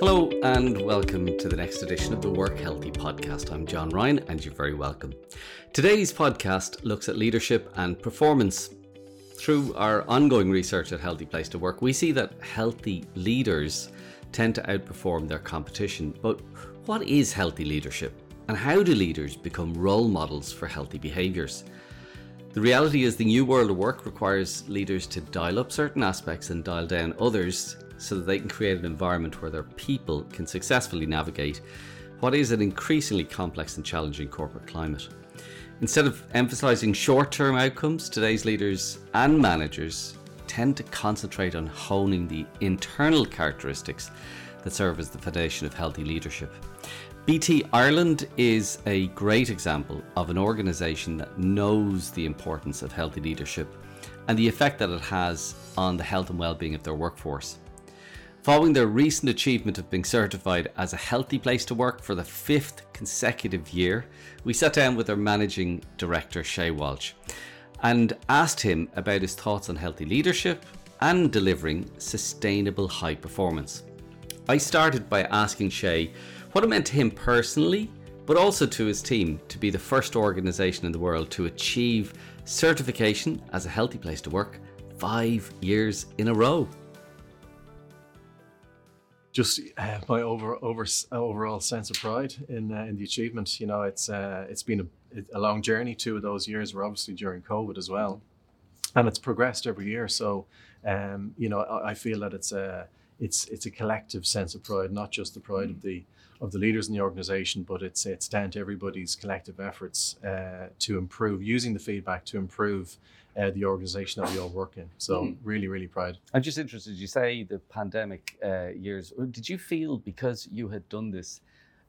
Hello, and welcome to the next edition of the Work Healthy podcast. I'm John Ryan, and you're very welcome. Today's podcast looks at leadership and performance. Through our ongoing research at Healthy Place to Work, we see that healthy leaders tend to outperform their competition. But what is healthy leadership? And how do leaders become role models for healthy behaviours? The reality is, the new world of work requires leaders to dial up certain aspects and dial down others so that they can create an environment where their people can successfully navigate what is an increasingly complex and challenging corporate climate. Instead of emphasizing short term outcomes, today's leaders and managers tend to concentrate on honing the internal characteristics that serve as the foundation of healthy leadership. BT Ireland is a great example of an organisation that knows the importance of healthy leadership and the effect that it has on the health and well-being of their workforce. Following their recent achievement of being certified as a healthy place to work for the fifth consecutive year, we sat down with our managing director, Shay Walsh, and asked him about his thoughts on healthy leadership and delivering sustainable high performance. I started by asking Shay what it meant to him personally, but also to his team to be the first organisation in the world to achieve certification as a healthy place to work five years in a row just uh, my over, over overall sense of pride in uh, in the achievement. You know, it's uh, it's been a, a long journey. Two of those years were obviously during COVID as well, and it's progressed every year. So, um, you know, I, I, feel that it's a it's it's a collective sense of pride, not just the pride mm. of the of the leaders in the organization, but it's it's down to everybody's collective efforts uh, to improve, using the feedback to improve uh, the organization that we all work in. So mm. really, really proud. I'm just interested. You say the pandemic uh, years. Did you feel because you had done this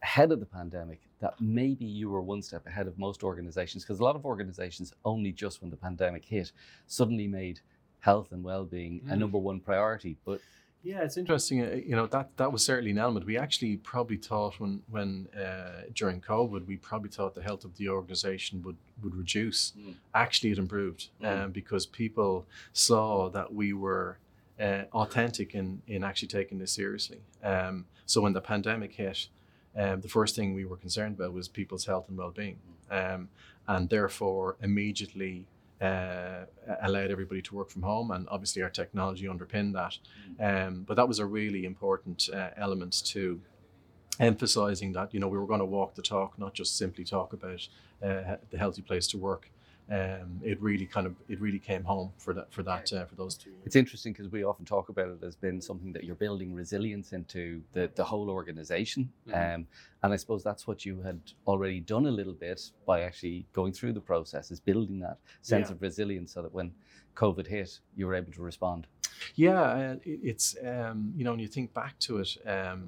ahead of the pandemic that maybe you were one step ahead of most organizations? Because a lot of organizations only just when the pandemic hit suddenly made health and well-being mm. a number one priority, but yeah, it's interesting. Uh, you know that that was certainly an element. We actually probably thought when when uh, during COVID, we probably thought the health of the organisation would would reduce. Mm. Actually, it improved mm. um, because people saw that we were uh, authentic in in actually taking this seriously. Um, so when the pandemic hit, um, the first thing we were concerned about was people's health and well being, mm. um, and therefore immediately uh, allowed everybody to work from home, and obviously our technology underpinned that. Mm. Um, but that was a really important uh, element to emphasizing that you know we were going to walk the talk, not just simply talk about uh, the healthy place to work um, it really kind of it really came home for that for that uh, for those two. It's interesting because we often talk about it as being something that you're building resilience into the the whole organization, mm-hmm. um, and I suppose that's what you had already done a little bit by actually going through the process, is building that sense yeah. of resilience, so that when COVID hit, you were able to respond. Yeah, uh, it's um, you know when you think back to it. Um,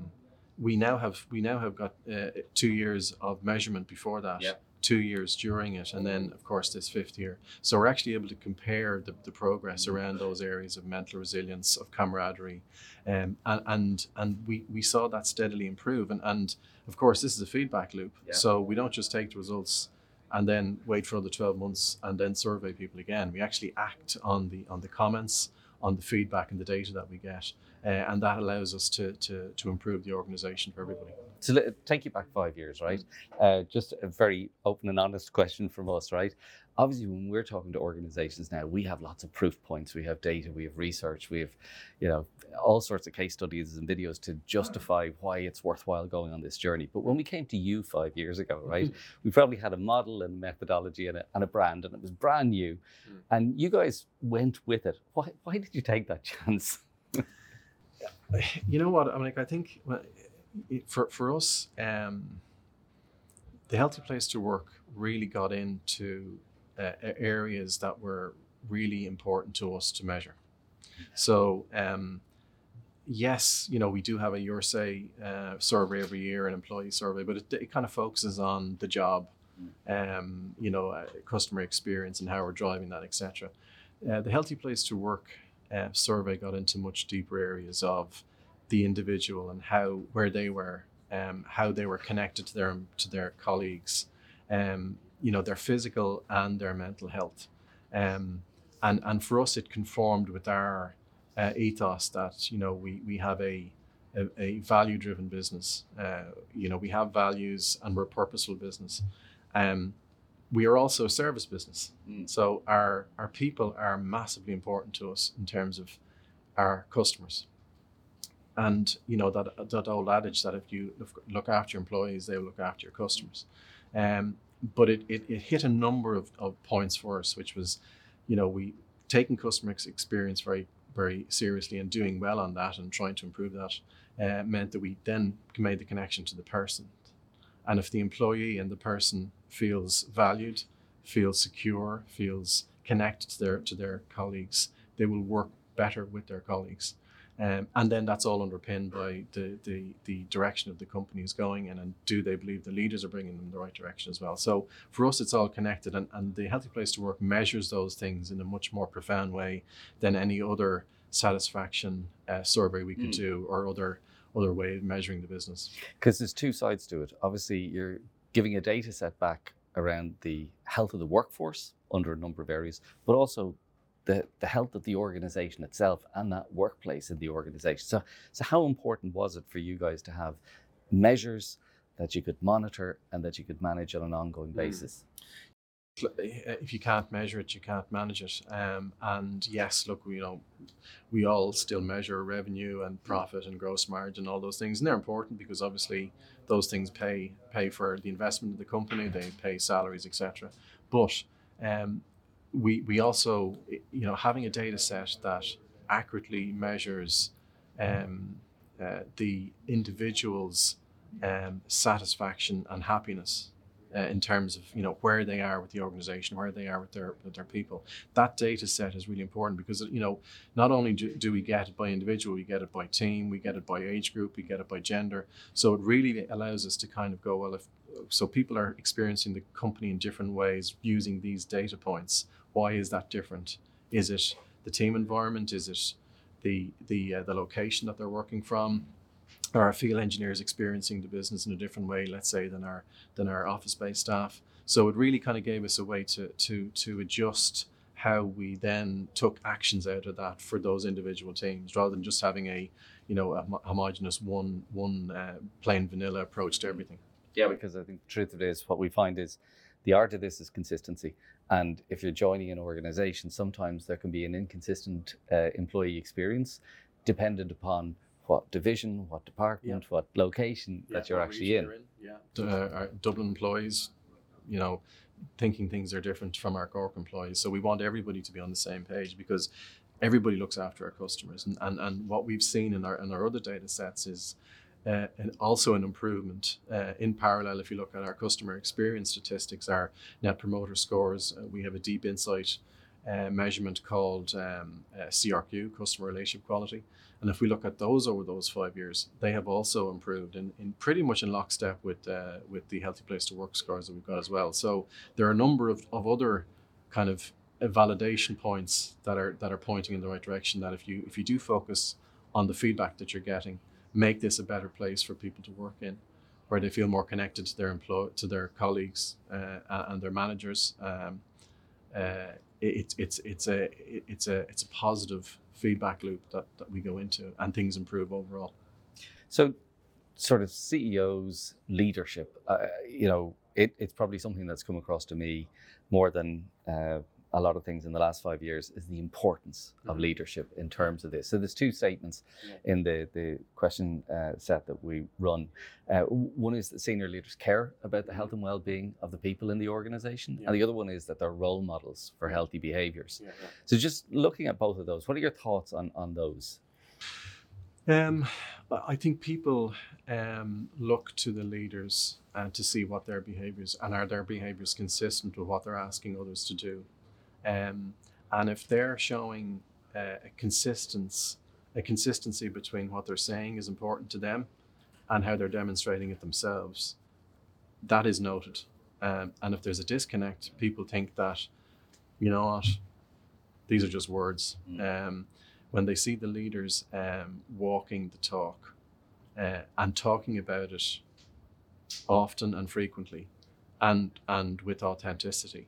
we now have we now have got uh, two years of measurement before that. Yep two years during it, and then of course this fifth year. So we're actually able to compare the, the progress around those areas of mental resilience, of camaraderie, um, and and and we we saw that steadily improve. And and of course this is a feedback loop. Yeah. So we don't just take the results and then wait for another 12 months and then survey people again. We actually act on the on the comments, on the feedback and the data that we get uh, and that allows us to, to, to improve the organization for everybody. So take you back five years, right? Uh, just a very open and honest question from us, right? Obviously, when we're talking to organizations now, we have lots of proof points, we have data, we have research, we have, you know, all sorts of case studies and videos to justify why it's worthwhile going on this journey. But when we came to you five years ago, right, we probably had a model and methodology and a, and a brand, and it was brand new, mm. and you guys went with it. Why, why did you take that chance? You know what? I mean, like, I think for for us, um, the healthy place to work really got into uh, areas that were really important to us to measure. So, um, yes, you know, we do have a Your Say uh, survey every year, an employee survey, but it, it kind of focuses on the job, um, you know, uh, customer experience and how we're driving that, etc. Uh, the Healthy Place to Work uh, survey got into much deeper areas of the individual and how where they were, um, how they were connected to their to their colleagues, um, you know, their physical and their mental health, um, and and for us it conformed with our uh, ethos that you know we we have a a, a value driven business. Uh, you know, we have values and we're a purposeful business. Um, we are also a service business. Mm. So our our people are massively important to us in terms of our customers. And you know that that old adage that if you look- look after your employees, they will look after your customers. Um, but it, it, it hit a number of, of points for us, which was, you know, we taking customer experience very very seriously and doing well on that and trying to improve that uh, meant that we then made the connection to the person. And if the employee and the person feels valued, feels secure, feels connected to their to their colleagues, they will work better with their colleagues. Um, and then that's all underpinned by the, the the direction of the company is going in, and do they believe the leaders are bringing them in the right direction as well? So for us, it's all connected, and, and the Healthy Place to Work measures those things in a much more profound way than any other satisfaction uh, survey we could Mm. do or other other way of measuring the business. Because there's two sides to it. Obviously, you're giving a data set back around the health of the workforce under a number of areas, but also the, the health of the organization itself and that workplace in the organization. So, so how important was it for you guys to have measures that you could monitor and that you could manage on an ongoing Mm. Basis? if you can't measure it, you can't manage it. Um, and yes, look, you know, we all still measure revenue and profit and gross margin, all those things, and they're important because obviously those things pay pay for the investment of the company, they pay salaries, etc. But um, we we also, you know, having a data set that accurately measures um, uh, the individual's um, satisfaction and happiness uh, in terms of you know where they are with the organization, where they are with their with their people. That data set is really important because you know not only do, do we get it by individual, we get it by team, we get it by age group, we get it by gender. So it really allows us to kind of go well if so people are experiencing the company in different ways using these data points. Why is that different? Is it the team environment? Is it the the uh, the location that they're working from? Our field engineers experiencing the business in a different way, let's say, than our than our office-based staff? So it really kind of gave us a way to to to adjust how we then took actions out of that for those individual teams, rather than just having a you know a homogenous one one uh, plain vanilla approach to everything. Yeah, because I think the truth of it is what we find is the art of this is consistency. And if you're joining an organization, sometimes there can be an inconsistent uh, employee experience dependent upon what division, what department, what location that you're actually in. Yeah. Uh, our Dublin employees, you know, thinking things are different from our Cork employees. So we want everybody to be on the same page because everybody looks after our customers. And, and, and what we've seen in our, in our other data sets is uh, and also an improvement uh, in parallel. If you look at our customer experience statistics, our net promoter scores, uh, we have a deep insight uh, measurement called um, uh, CRQ, customer relationship quality. And if we look at those over those five years, they have also improved in, in pretty much in lockstep with uh, with the healthy place to work scores that we've got as well. So there are a number of, of other kind of validation points that are that are pointing in the right direction. That if you if you do focus on the feedback that you're getting, make this a better place for people to work in, where they feel more connected to their employ to their colleagues uh, and their managers. Um, uh, it, it's it's a it's a it's a positive feedback loop that, that we go into, and things improve overall. So, sort of CEOs leadership, uh, you know, it, it's probably something that's come across to me more than uh, a lot of things in the last five years is the importance of Mhm. leadership in terms of this. So there's two statements Yeah. in the the question uh, set that we run. Uh, one is that senior leaders care about the health and well-being of the people in the organization, Yeah. and the other one is that they're role models for healthy behaviors. Yeah, So just looking at both of those, what are your thoughts on on those? Um, I think people um, look to the leaders uh, to see what their behaviors and are their behaviors consistent with what they're asking others to do. Um, and if they're showing uh, a consistency, a consistency between what they're saying is important to them and how they're demonstrating it themselves, that is noted. Um, and if there's a disconnect, people think that, you know what, these are just words. Um, when they see the leaders um, walking the talk uh, and talking about it often and frequently and and with authenticity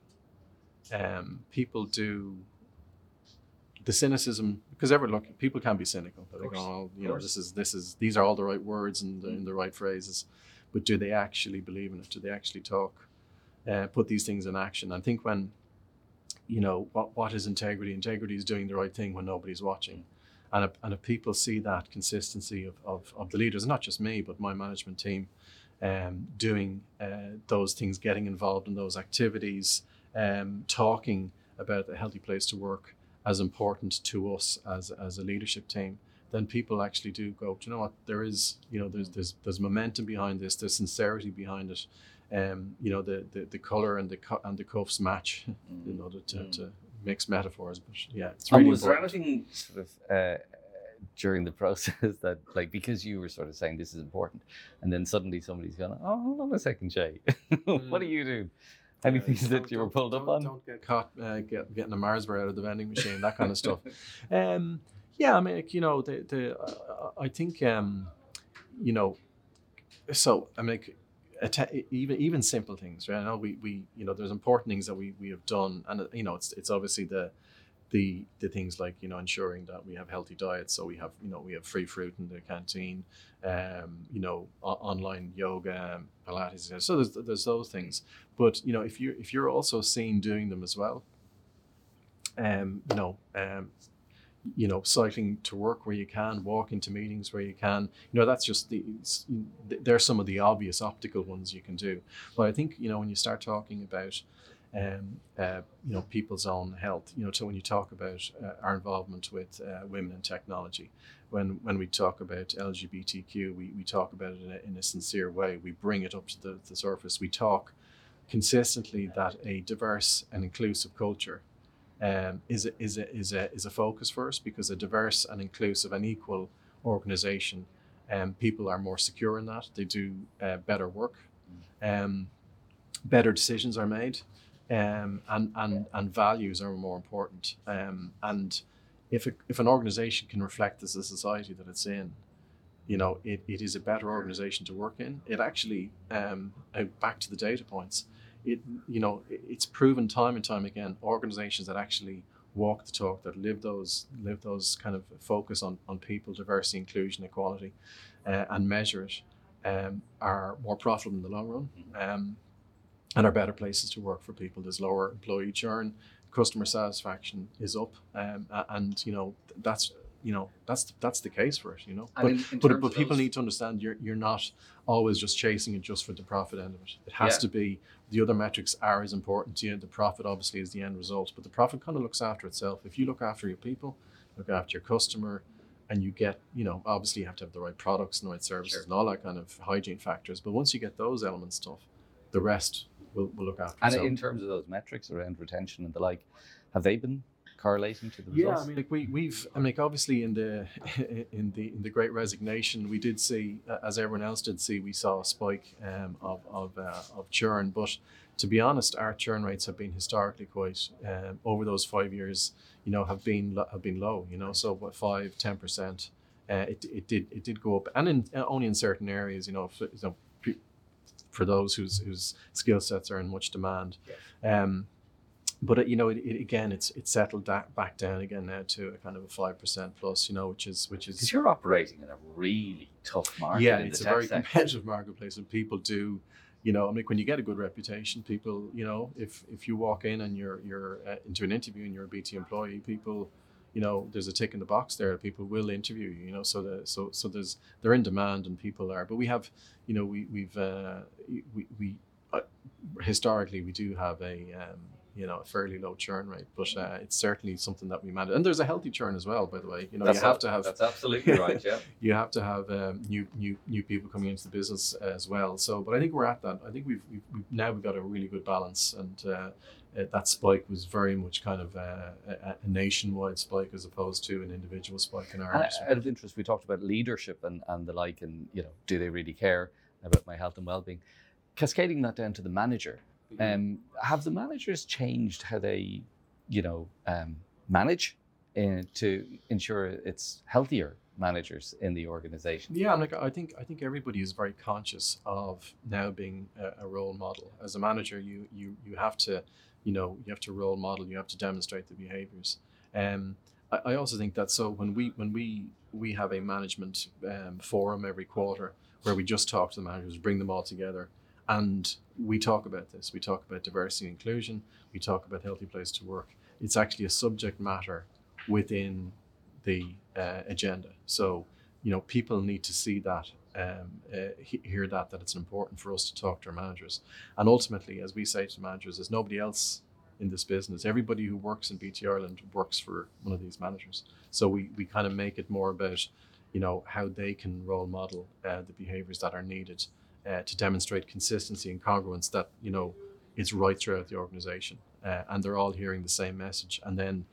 um, people do the cynicism because ever look people can be cynical. They go, oh, you know, this is this is these are all the right words and the, and the right phrases, but do they actually believe in it? Do they actually talk, uh, put these things in action? I think when, you know, what what is integrity? Integrity is doing the right thing when nobody's watching, and if, and if people see that consistency of, of, of the leaders, not just me, but my management team, um, doing uh, those things, getting involved in those activities, um, talking about a healthy place to work as important to us as, as a leadership team, then people actually do go, do you know what, there is, you know, there's there's there's momentum behind this, there's sincerity behind it. Um, you know, the, the, the color and the cu- and the cuffs match, you know, to, to, Mm. to mix metaphors. But yeah, it's And really was there anything sort of uh, during the process that, like, because you were sort of saying this is important, and then suddenly somebody's going, "Oh, hold on a second, Shay, what are you doing?" Any Uh, things that you were pulled up on? Don't get caught uh, get, getting a Mars bar out of the vending machine, that kind of stuff. Um, yeah, I mean, like, you know, the the uh, I think um, you know, so I mean, like, atta- even even simple things, right? I know we we you know, there's important things that we we have done, and you know, it's it's obviously the the the things like you know ensuring that we have healthy diets so we have you know we have free fruit in the canteen um you know o- online yoga pilates so there's there's those things. But you know if you if you're also seen doing them as well um you know um you know cycling to work where you can walking to meetings where you can you know that's just the they're some of the obvious optical ones you can do. But i think you know when you start talking about um, uh, you know people's own health. You know, so when you talk about uh, our involvement with uh, women in technology, when when we talk about LGBTQ, we, we talk about it in a, in a sincere way. We bring it up to the, the surface. We talk consistently that a diverse and inclusive culture um, is a, is a, is a is a focus for us because a diverse and inclusive and equal organization, um, people are more secure in that. They do uh, better work. Um, better decisions are made um, and, and, and values are more important. Um, and if, a, if an organization can reflect this, the society that it's in, you know, it, it is a better organization to work in. It actually, um, back to the data points, it, you know, it- it's proven time and time again, organizations that actually walk the talk, that live those, live those kind of focus on, on people, diversity, inclusion, equality, uh, and measure it, um, are more profitable in the long run. Um, and are better places to work for people. There's lower employee churn, customer satisfaction is up, um, and you know that's you know that's that's the case for it. You know, And but but, but people those- need to understand you're you're not always just chasing it just for the profit end of it. It has Yeah. to be the other metrics are as important to you. The profit obviously is the end result, but the profit kind of looks after itself. If you look after your people, look after your customer. And you get, you know, obviously you have to have the right products and the right services Sure. and all that kind of hygiene factors. But once you get those elements stuff, the rest will, will look after And itself. in terms of those metrics around retention and the like, have they been correlating to the results? Yeah. I mean, like we we've, I mean, like obviously in the in the in the Great Resignation, we did see, uh, as everyone else did see, we saw a spike um, of of uh, of churn. But to be honest, our churn rates have been historically quite um, over those five years. You know, have been have been low. You know, so what five, ten percent. Uh, it, it did it did go up, and in uh, only in certain areas. You know, for, you know, for those whose whose skill sets are in much demand. Um, but it, you know, it, it, again, it's it's settled back down again now to a kind of a five percent plus. You know, which is which is. Because you're operating in a really tough market. yeah, it's a very sector. competitive marketplace, and people do, you know, I mean, when you get a good reputation, people, you know, if if you walk in and you're you're uh, into an interview and you're a BT employee, people, you know, there's a tick in the box there. People will interview you, you know, so the so so there's they're in demand and people are, but we have, you know, we we've uh, we we uh, historically we do have a um, you know a fairly low churn rate, but uh, it's certainly something that we manage. And there's a healthy churn as well, by the way. You know, That's you have ab- to have That's absolutely right. Yeah. you have to have um, new new new people coming into the business as well. So, but I think we're at that. I think we've, we've, we've now we've got a really good balance, and uh, uh, that spike was very much kind of uh, a, a nationwide spike as opposed to an individual spike in our And out of interest, we talked about leadership and, and the like, and you know, do they really care about my health and well-being? Cascading that down to the manager, um, have the managers changed how they, you know, um, manage uh, to ensure it's healthier managers in the organization? Yeah, like I think I think everybody is very conscious of now being a, a role model. As a manager, you you you have to, you know, you have to role model. You have to demonstrate the behaviors. Um, I, I also think that so when we when we we have a management um, forum every quarter where we just talk to the managers, bring them all together, and we talk about this. We talk about diversity and inclusion. We talk about healthy place to work. It's actually a subject matter within the uh, agenda. So you know people need to see that um, uh, hear that that it's important for us to talk to our managers and ultimately as we say to managers there's nobody else in this business. Everybody who works in BT Ireland works for one of these managers. So we, we kind of make it more about, you know, how they can role model uh, the behaviors that are needed uh, to demonstrate consistency and congruence that, you know, is right throughout the organization. Uh, and they're all hearing the same message and then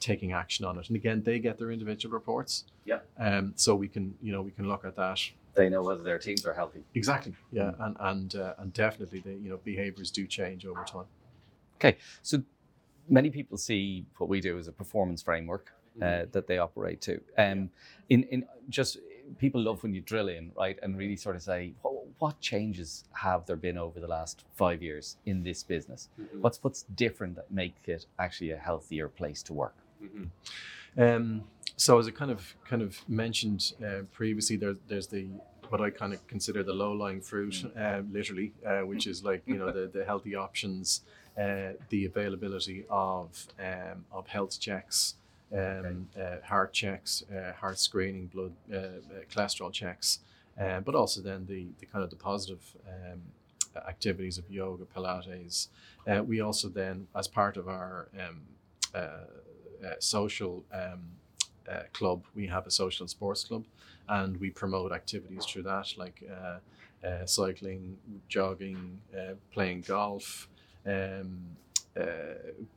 taking action on it. And again, they get their individual reports. Yeah. Um, so we can, you know, we can look at that. They know whether their teams are healthy. Exactly. Yeah. And, and, uh, and definitely, the, you know, behaviors do change over time. Okay, so many people see what we do as a performance framework uh, mm-hmm. that they operate to. Um, in in just people love when you drill in, right, and really sort of say what, what changes have there been over the last five years in this business? Mm-hmm. What's what's different that make it actually a healthier place to work? Mm-hmm. Um, so as I kind of kind of mentioned uh, previously, there, there's the what I kind of consider the low lying fruit, mm. uh, literally, uh, which is like you know the, the healthy options, uh, the availability of um, of health checks, um, okay. Uh, heart checks, uh, heart screening, blood cholesterol checks, but also then the the kind of the positive um, activities of yoga, Pilates. we also then, as part of our um, social um, club, we have a social and sports club and we promote activities through that, like uh, uh, cycling, jogging, uh, playing golf, um, uh,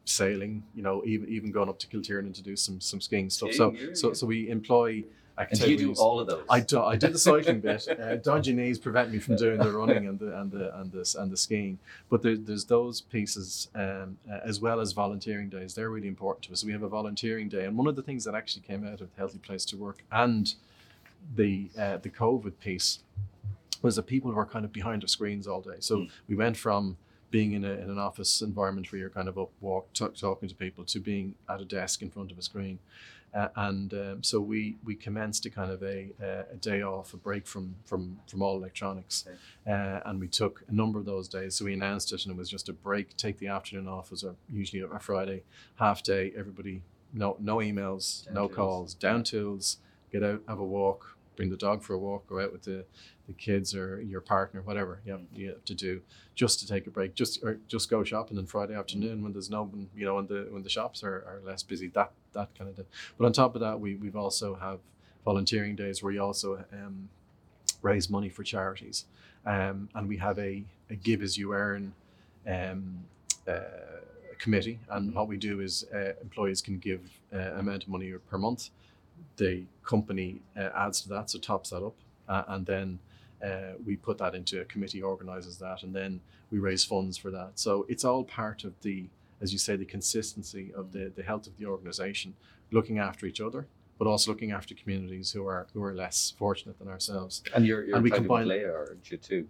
sailing. You know, even even going up to Kiltiernan to do some some skiing stuff. so so so we employ. Activities. And you do all of those? I do. I did the cycling bit. Uh, dodgy knees prevent me from doing the running and the and the and the and the skiing. But there, there's those pieces um, uh, as well as volunteering days. They're really important to us. We have a volunteering day, and one of the things that actually came out of Healthy Place to Work and the uh, the COVID piece was that people were kind of behind their screens all day. So mm. we went from being in, a, in an office environment where you're kind of up, walk, t- talking to people, to being at a desk in front of a screen. Uh, and um, so we we commenced a kind of a, a day off, a break from from from all electronics, okay. uh, and we took a number of those days. So we announced it, and it was just a break. Take the afternoon off. It was a, usually a Friday half day. Everybody no no emails, down no tools. calls, down tools get out, have a walk, bring the dog for a walk, go out with the, the kids or your partner, whatever you have, you have to do, just to take a break, just or just go shopping on Friday afternoon when there's no, when, you know, when the when the shops are, are less busy. That that kind of thing. But on top of that, we we've also have volunteering days where we also um, raise money for charities, um, and we have a, a give as you earn. Um, uh, committee and mm-hmm. what we do is uh, employees can give uh, amount of money per month the company uh, adds to that, so tops that up, uh, and then uh, we put that into a committee, organizes that, and then we raise funds for that. So it's all part of the, as you say, the consistency of the, the health of the organization, looking after each other, but also looking after communities who are who are less fortunate than ourselves. And you're, you're and we combine Laya, aren't you too?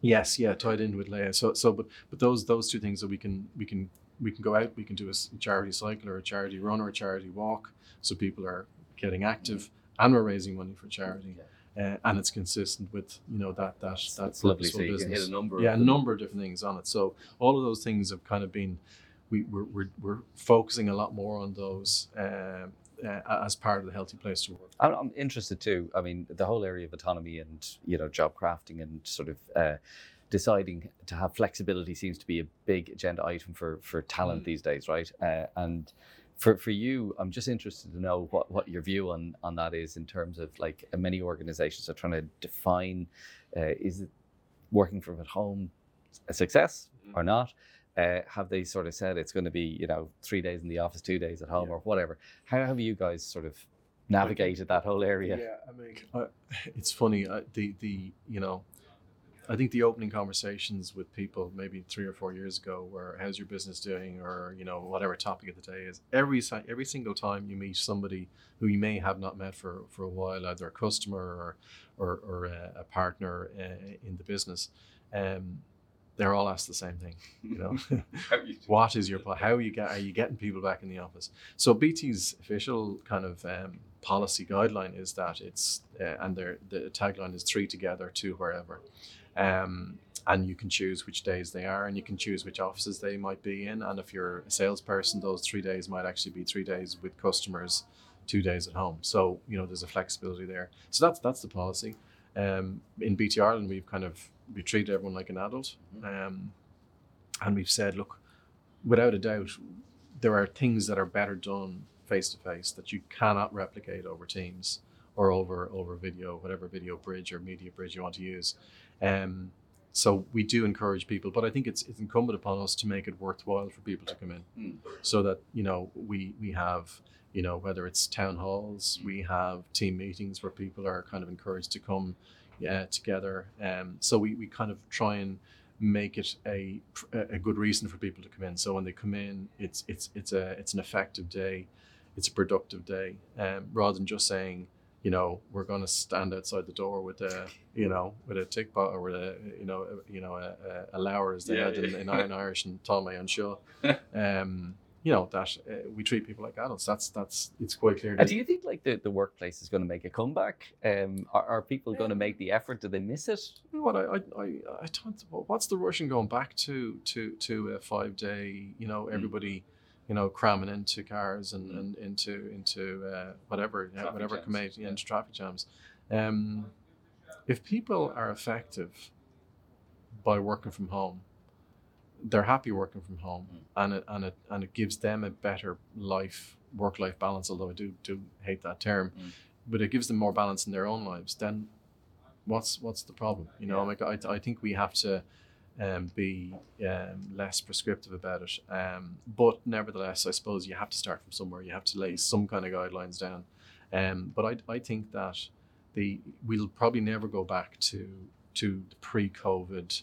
Yes, yeah, tied in with Laya. So so but but those those two things that we can we can we can go out, we can do a charity cycle or a charity run or a charity walk, so people are getting active, and we're raising money for charity. Uh, and it's consistent with you know that that that's, that that's lovely. So you business. can hit a number. Yeah, a number of different things on it. So all of those things have kind of been we we're we're, we're focusing a lot more on those. Uh, uh, as part of the healthy place to work. I'm interested too. I mean, the whole area of autonomy and you know job crafting and sort of uh, deciding to have flexibility seems to be a big agenda item for for talent mm. these days, right? Uh, and for for you, I'm just interested to know what, what your view on on that is in terms of like many organizations are trying to define uh, is it working from at home a success mm-hmm. or not? Uh, have they sort of said it's going to be you know three days in the office, two days at home, yeah. or whatever? How have you guys sort of navigated that whole area? Yeah, I mean, uh, it's funny. Uh, the the you know I think the opening conversations with people maybe three or four years ago were how's your business doing or you know whatever topic of the day is every every single time you meet somebody who you may have not met for, for a while either a customer or or, or a, a partner uh, in the business um, they're all asked the same thing. You know, what is your pol- how you get are you getting people back in the office? So BT's official kind of um, policy guideline is that it's uh, and their the tagline is three together, two wherever. Um, and you can choose which days they are, and you can choose which offices they might be in. And if you're a salesperson, those three days might actually be three days with customers, two days at home. So you know there's a flexibility there. So that's that's the policy. Um, in BT Ireland, we've kind of we treat everyone like an adult, um, and we've said, look, without a doubt, there are things that are better done face to face that you cannot replicate over Teams or over over video, whatever video bridge or media bridge you want to use. Um, so we do encourage people, but I think it's it's incumbent upon us to make it worthwhile for people to come in, Mm. so that you know we we have you know whether it's town halls, we have team meetings where people are kind of encouraged to come uh, together. Um, so we, we kind of try and make it a a good reason for people to come in. So when they come in, it's it's it's a it's an effective day, it's a productive day, um, rather than just saying you know, we're going to stand outside the door with a, you know, with a tick pot or with a, you know, a, you know, a, a, a lower as they Yeah, had in, yeah. in Iron Irish and Tommy and Shaw. Um, you know that uh, we treat people like adults. That's that's it's quite clear. And do you think like the, the workplace is going to make a comeback? Um, are, are people going to make the effort? Do they miss it? You know what I, I, I, I don't. What's the rush in going back to to to a five day? You know, Mm. everybody, you know, cramming into cars and, and into into uh, whatever yeah, whatever jams, commute yeah. into traffic jams. Um, if people are effective by working from home, they're happy working from home, Mm. and it and it and it gives them a better life work life balance. Although I do do hate that term, Mm. but it gives them more balance in their own lives. Then what's what's the problem? You know, Yeah. like I, I think we have to um, be um, less prescriptive about it. Um, but nevertheless, I suppose you have to start from somewhere. You have to lay some kind of guidelines down. Um, but I, I think that the we'll probably never go back to to the pre-COVID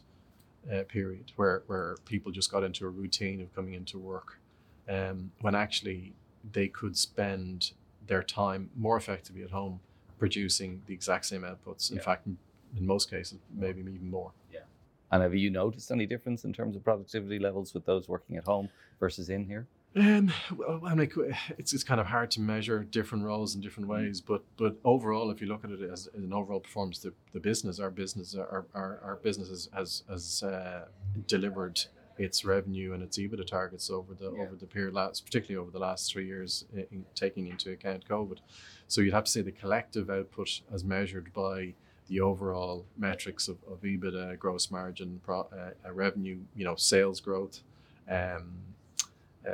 uh, period where where people just got into a routine of coming into work, um, when actually they could spend their time more effectively at home producing the exact same outputs. In Yeah. fact, in, in most cases, maybe even more. And have you noticed any difference in terms of productivity levels with those working at home versus in here? Um, well, I mean, it's it's kind of hard to measure different roles in different ways, but but overall, if you look at it as, as an overall performance, the, the business, our business, our our, our business has has, has uh, delivered its revenue and its EBITDA targets over the Yeah. over the period last, particularly over the last three years, in, in taking into account COVID. So you'd have to say the collective output, as measured by the overall metrics of, of EBITDA, gross margin, pro, uh, uh, revenue, you know, sales growth, um, uh,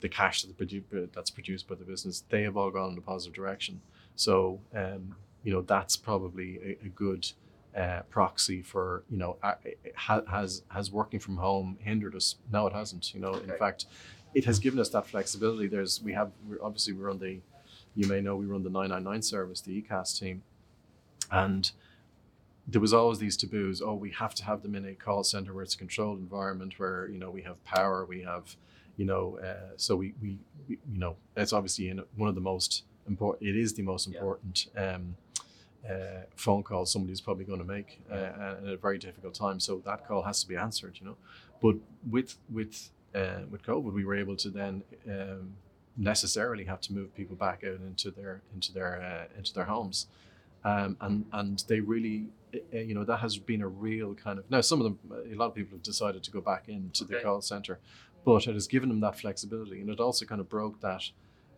the cash that produ- that's produced by the business, they have all gone in a positive direction. So, um, you know, that's probably a, a good uh, proxy for, you know, uh, ha- has has working from home hindered us? No, it hasn't. You know, in fact, it has given us that flexibility. There's we have we're, obviously we run the, you may know we run the 999 service, the ECAS team, and there was always these taboos. Oh, we have to have them in a call center where it's a controlled environment, where you know we have power, we have, you know, uh, so we, we, we, you know, that's obviously in one of the most important. It is the most Yeah. important um, uh, phone call somebody's probably going to make uh, at a very difficult time. So that call has to be answered, you know. But with with uh, with COVID, we were able to then um, necessarily have to move people back out into their into their uh, into their homes um, and and they really uh, you know that has been a real kind of now some of them a lot of people have decided to go back into the call center but it has given them that flexibility and it also kind of broke that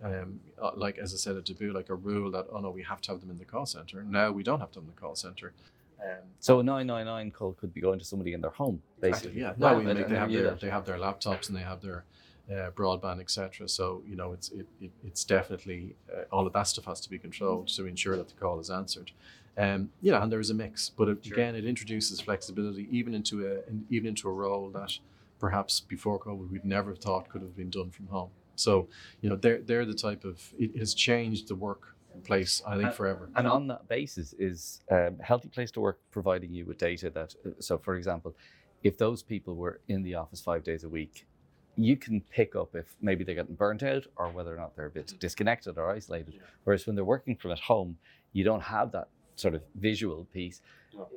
um, uh, like as I said a taboo like a rule that oh no we have to have them in the call center. Now we don't have to have them in the call center. Um, So a 999 call could be going to somebody in their home, basically. yeah, Wow, no, we I make, they have their they have their laptops and they have their uh, broadband, etc. So you know, it's it, it it's definitely uh, all of that stuff has to be controlled to ensure that the call is answered. Um, you know, and there is a mix, but it, Sure. again, it introduces flexibility even into a in, even into a role that perhaps before COVID we'd never thought could have been done from home. So you know, they're they're the type of it has changed the workplace I think Uh, forever. And on that basis, is um, Healthy Place to Work providing you with data that, uh, so for example, if those people were in the office five days a week, you can pick up if maybe they're getting burnt out or whether or not they're a bit disconnected or isolated. Yeah. Whereas when they're working from at home, you don't have that sort of visual piece. No.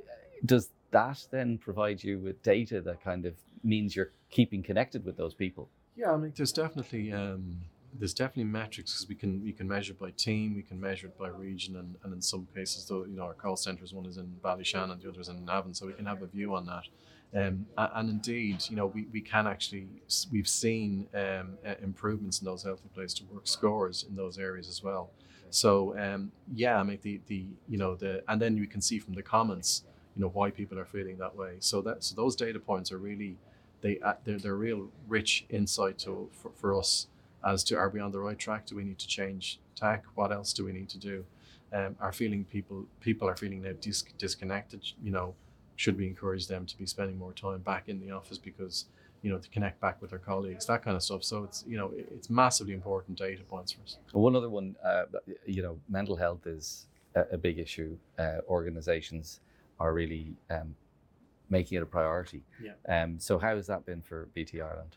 Does that then provide you with data that kind of means you're keeping connected with those people? Yeah, I mean, there's definitely um, there's definitely metrics because we can we can measure by team, we can measure it by region, and, and in some cases, though, you know, our call centres one is in Ballyshannon, the other is in Navan, so we can have a view on that. Um, and indeed, you know, we, we can actually we've seen um, improvements in those healthy place to work scores in those areas as well. So um, yeah, I mean the the you know the and then you can see from the comments, you know, why people are feeling that way. So that so those data points are really they uh, they're, they're real rich insight to for, for us as to are we on the right track? Do we need to change tack? What else do we need to do? Um, are feeling people people are feeling now dis- disconnected. You know, should we encourage them to be spending more time back in the office because you know to connect back with their colleagues, that kind of stuff. So it's you know it's massively important data points for us. One other one, uh, you know, mental health is a, big issue. Uh, organizations are really um, making it a priority. Yeah. Um, so how has that been for BT Ireland?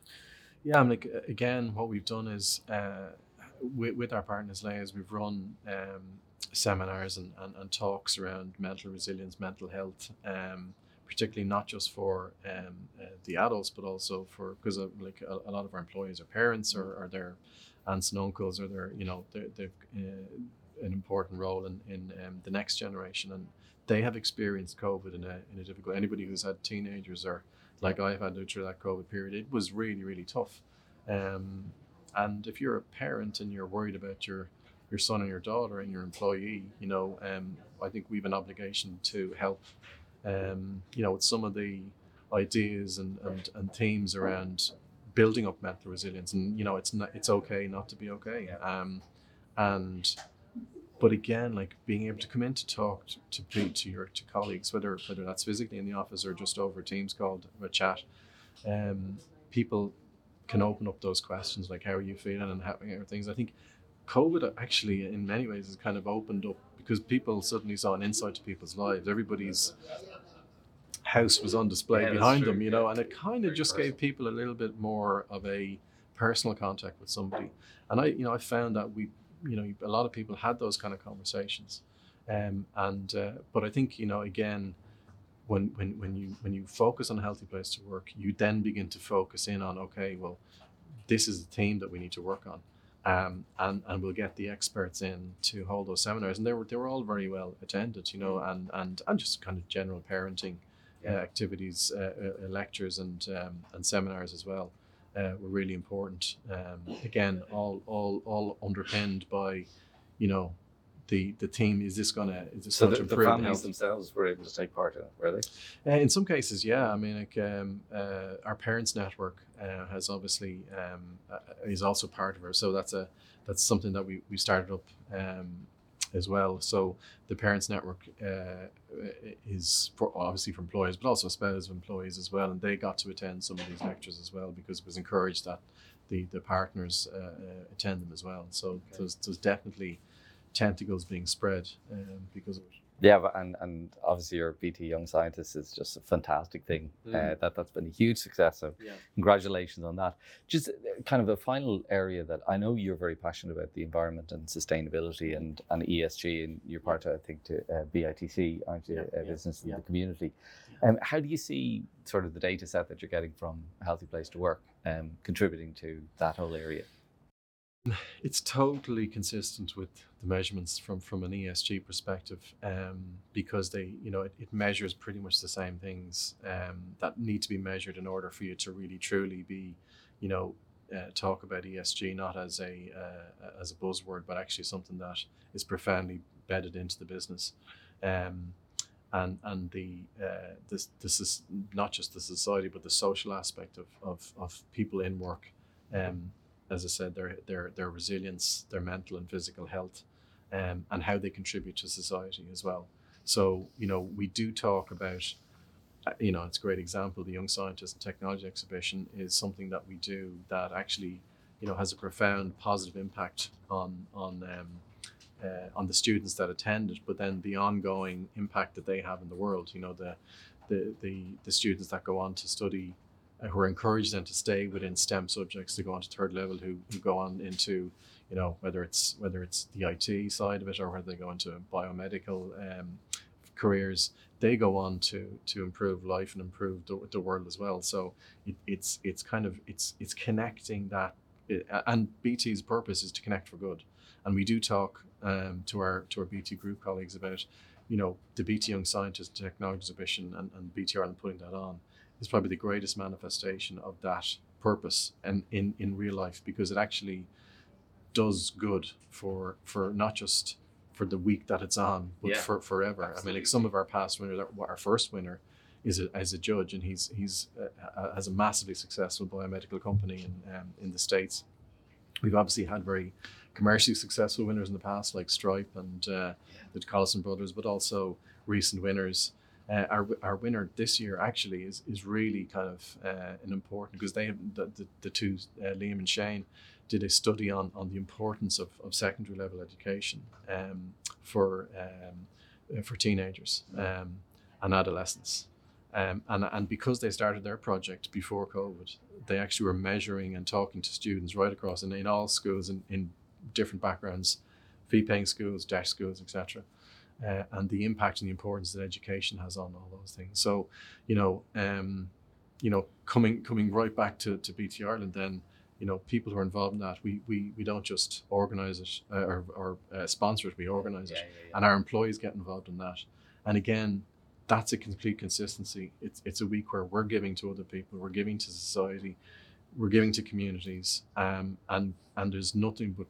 Yeah, I'm like again, what we've done is uh, with, with our partners, Layers, we've run um, seminars and, and, and, talks around mental resilience, mental health, um, particularly not just for um, uh, the adults, but also for because like a, a, lot of our employees are parents or, or their aunts and uncles, or they're you know they've uh, an important role in in um, the next generation, and they have experienced COVID in a in a difficult. Anybody who's had teenagers or like I've had through that COVID period, it was really really tough. Um, and if you're a parent and you're worried about your your son and your daughter and your employee, you know, um, I think we have an obligation to help, um, you know, with some of the ideas and, and, and themes around building up mental resilience. And, you know, it's not, it's okay not to be okay. Um, and, but again, like being able to come in to talk to, to, to your to colleagues, whether whether that's physically in the office or just over Teams called a chat, um, people can open up those questions like how are you feeling and how are things. I think COVID actually, in many ways, has kind of opened up because people suddenly saw an insight to people's lives. Everybody's house was on display yeah, behind them, you know, and it kind of just personal. gave people a little bit more of a personal contact with somebody. And I, you know, I found that we, you know, a lot of people had those kind of conversations. Um, and uh, but I think you know again, when when when you when you focus on a healthy place to work, you then begin to focus in on okay, well, this is the team that we need to work on um, and and we'll get the experts in to hold those seminars, and they were they were all very well attended, you know, mm. and and and just kind of general parenting uh, activities, uh, uh, lectures, and um, and seminars as well uh, were really important. Um, again, all all all underpinned by, you know, the the team. Is this gonna is this so going the, to the families themselves were able to take part in it were they? Uh, in some cases yeah. I mean like um, uh, our parents network uh, has obviously um, uh, is also part of her. so that's a that's something that we, we started up um, as well so the parents network uh, is obviously for employees but also spouses of employees as well and they got to attend some of these lectures as well because it was encouraged that the the partners uh, attend them as well so okay. there's, there's definitely tentacles being spread um, because of it. Yeah, and, and obviously your BT Young Scientist is just a fantastic thing. Mm. Uh, that that's been a huge success. So yeah. congratulations on that. Just uh, kind of a final area that I know you're very passionate about the environment and sustainability and, and ESG, and you're part of I think to uh, BITC, aren't you? Yeah, uh, yeah, business in the community. Um, how do you see sort of the data set that you're getting from a Healthy Place to Work um, contributing to that whole area? It's totally consistent with the measurements from from an ESG perspective um, because they you know it, it, measures pretty much the same things um, that need to be measured in order for you to really truly be you know uh, talk about ESG not as a uh, as a buzzword but actually something that is profoundly bedded into the business. Um, and and the uh, this this is not just the society but the social aspect of of, of people in work um, as I said, their their their resilience, their mental and physical health, um, and how they contribute to society as well. So you know, we do talk about, uh, you know, it's a great example. The Young Scientist and Technology Exhibition is something that we do that actually, you know, has a profound positive impact on on. Um, uh, on the students that attend it, but then the ongoing impact that they have in the world. You know, the the the, the students that go on to study uh, who are encouraged then to stay within STEM subjects to go on to third level, who, who go on into, you know, whether it's whether it's the IT side of it or whether they go into biomedical um, careers, they go on to to improve life and improve the, the world as well. So it, it's it's kind of it's it's connecting that, it, and BT's purpose is to connect for good, and we do talk um, to our to our BT group colleagues about, you know, the BT Young Scientist Technology Exhibition and, and BT Ireland putting that on is probably the greatest manifestation of that purpose and in in real life because it actually does good for for not just for the week that it's on, but Yeah, for forever. I mean, like some of our past winners, our- first winner is a, as a judge, and he's he's uh, uh, has a massively successful biomedical company in um, in the states. We've obviously had very commercially successful winners in the past, like Stripe and uh, the Collison brothers, but also recent winners. Uh, our, our winner this year actually is, is really kind of uh, an important because they have the, the, the two uh, Liam and Shane did a study on, on the importance of, of secondary level education um, for um, uh, for teenagers um, and adolescents. Um, and, and because they started their project before COVID, they actually were measuring and talking to students right across in, in all schools in, in different backgrounds, fee paying schools, DEIS schools, etc. Uh, and the impact and the importance that education has on all those things. So, you know, um, you know, coming coming right back to, to BT Ireland, then, you know, people who are involved in that, we we, we don't just organise it uh, or, or uh, sponsor it, we organise Yeah, it, yeah, yeah. and our employees get involved in that. And again, that's a complete consistency. It's it's a week where we're giving to other people, we're giving to society, we're giving to communities, um, and and there's nothing but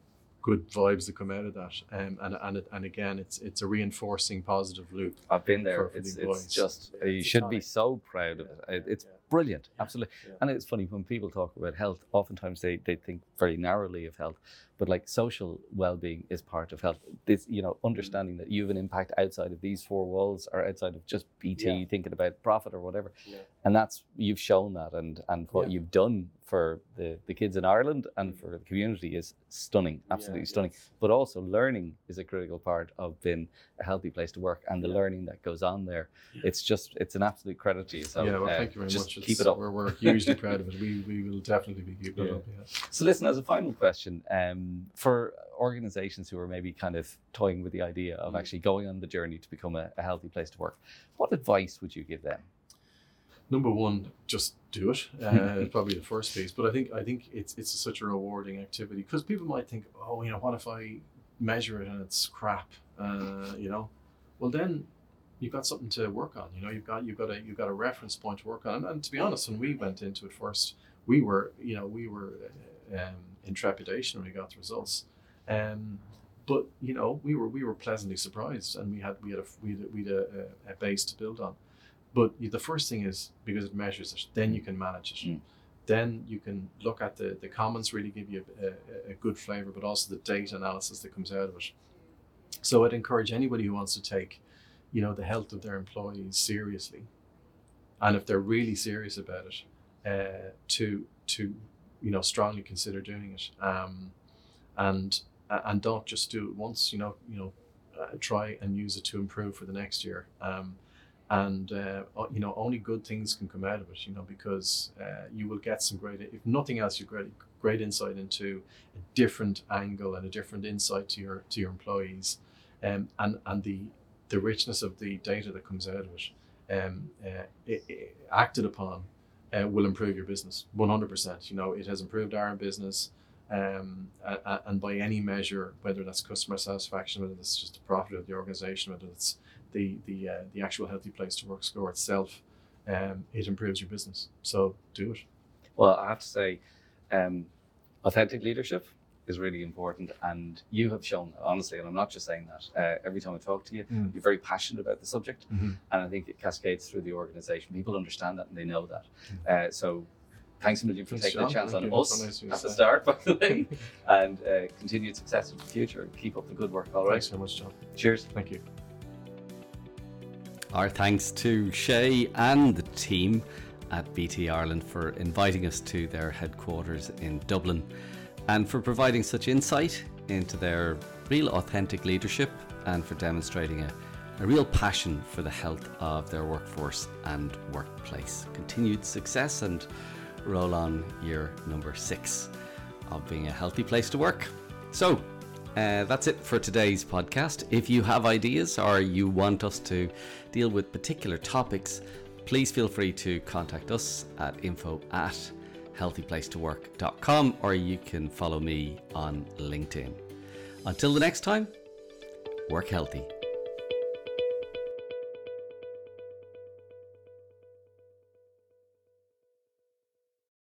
good vibes that come out of that. Um, and and it, and again, it's it's a reinforcing positive loop. I've been there. for- for it's, employees. it's just you It's should be so proud of it. It- It's Yeah. Brilliant, Yeah. absolutely. Yeah. And it's funny when people talk about health. Oftentimes they, they think very narrowly of health, but like social well-being is part of health. This you know understanding that you have an impact outside of these four walls or outside of just BT Yeah. thinking about profit or whatever. And that's you've shown that, and and what you've done for the the kids in Ireland and for the community is stunning, absolutely stunning yes. but also learning is a critical part of being a healthy place to work and the learning that goes on there. It's just it's an absolute credit to you. So yeah, well, uh, thank you very just keep it up. We're, we're hugely proud of it. We, we will definitely be keeping Yeah. it up. Yeah. So listen, as a final question, um, for organizations who are maybe kind of toying with the idea of Mm. actually going on the journey to become a, a healthy place to work, what advice would you give them? Number one, just do it. Uh, probably the first piece, but I think I think it's it's such a rewarding activity because people might think, oh, you know, what if I measure it and it's crap? Uh, you know, well then you've got something to work on. You know, you've got you've got a you've got a reference point to work on. And, and to be honest, when we went into it first, we were you know we were um, in trepidation when we got the results. Um, but you know we were we were pleasantly surprised, and we had we had a we had a, we had a, a base to build on. But the first thing is because it measures it, then you can manage it. Mm. Then you can look at the the comments really give you a, a, a good flavor, but also the data analysis that comes out of it. So I'd encourage anybody who wants to take, you know, the health of their employees seriously, and if they're really serious about it, uh, to to you know strongly consider doing it, um, and and don't just do it once. You know, you know, uh, try and use it to improve for the next year. Um, and uh, you know, only good things can come out of it. You know, because uh, you will get some great, if nothing else, you great great insight into a different angle and a different insight to your to your employees, um, and and the the richness of the data that comes out of it, um, uh, it, it acted upon, uh, will improve your business one hundred percent. You know, it has improved our business, um, and by any measure, whether that's customer satisfaction, whether that's just the profit of the organization, whether it's the the uh, the actual healthy place to work score itself, um, it improves your business. So do it. Well, I have to say, um, authentic leadership is really important, and you have shown that, honestly, and I'm not just saying that. Uh, every time I talk to you, Mm. you're very passionate about the subject, Mhm. and I think it cascades through the organisation. People understand that and they know that. Mm. Uh, so, thanks a million for Thanks, taking John. a chance Thank on us So nice of at the start, by the way, and uh, continued success in the future. Keep up the good work. All right. Thanks very much, John. Cheers. Thank you. Our thanks to Shay and the team at BT Ireland for inviting us to their headquarters in Dublin and for providing such insight into their real authentic leadership and for demonstrating a, a real passion for the health of their workforce and workplace. Continued success and roll on year number six of being a healthy place to work. So, uh, that's it for today's podcast. If you have ideas or you want us to deal with particular topics, please feel free to contact us at info at healthyplacetowork.com or you can follow me on LinkedIn. Until the next time, work healthy.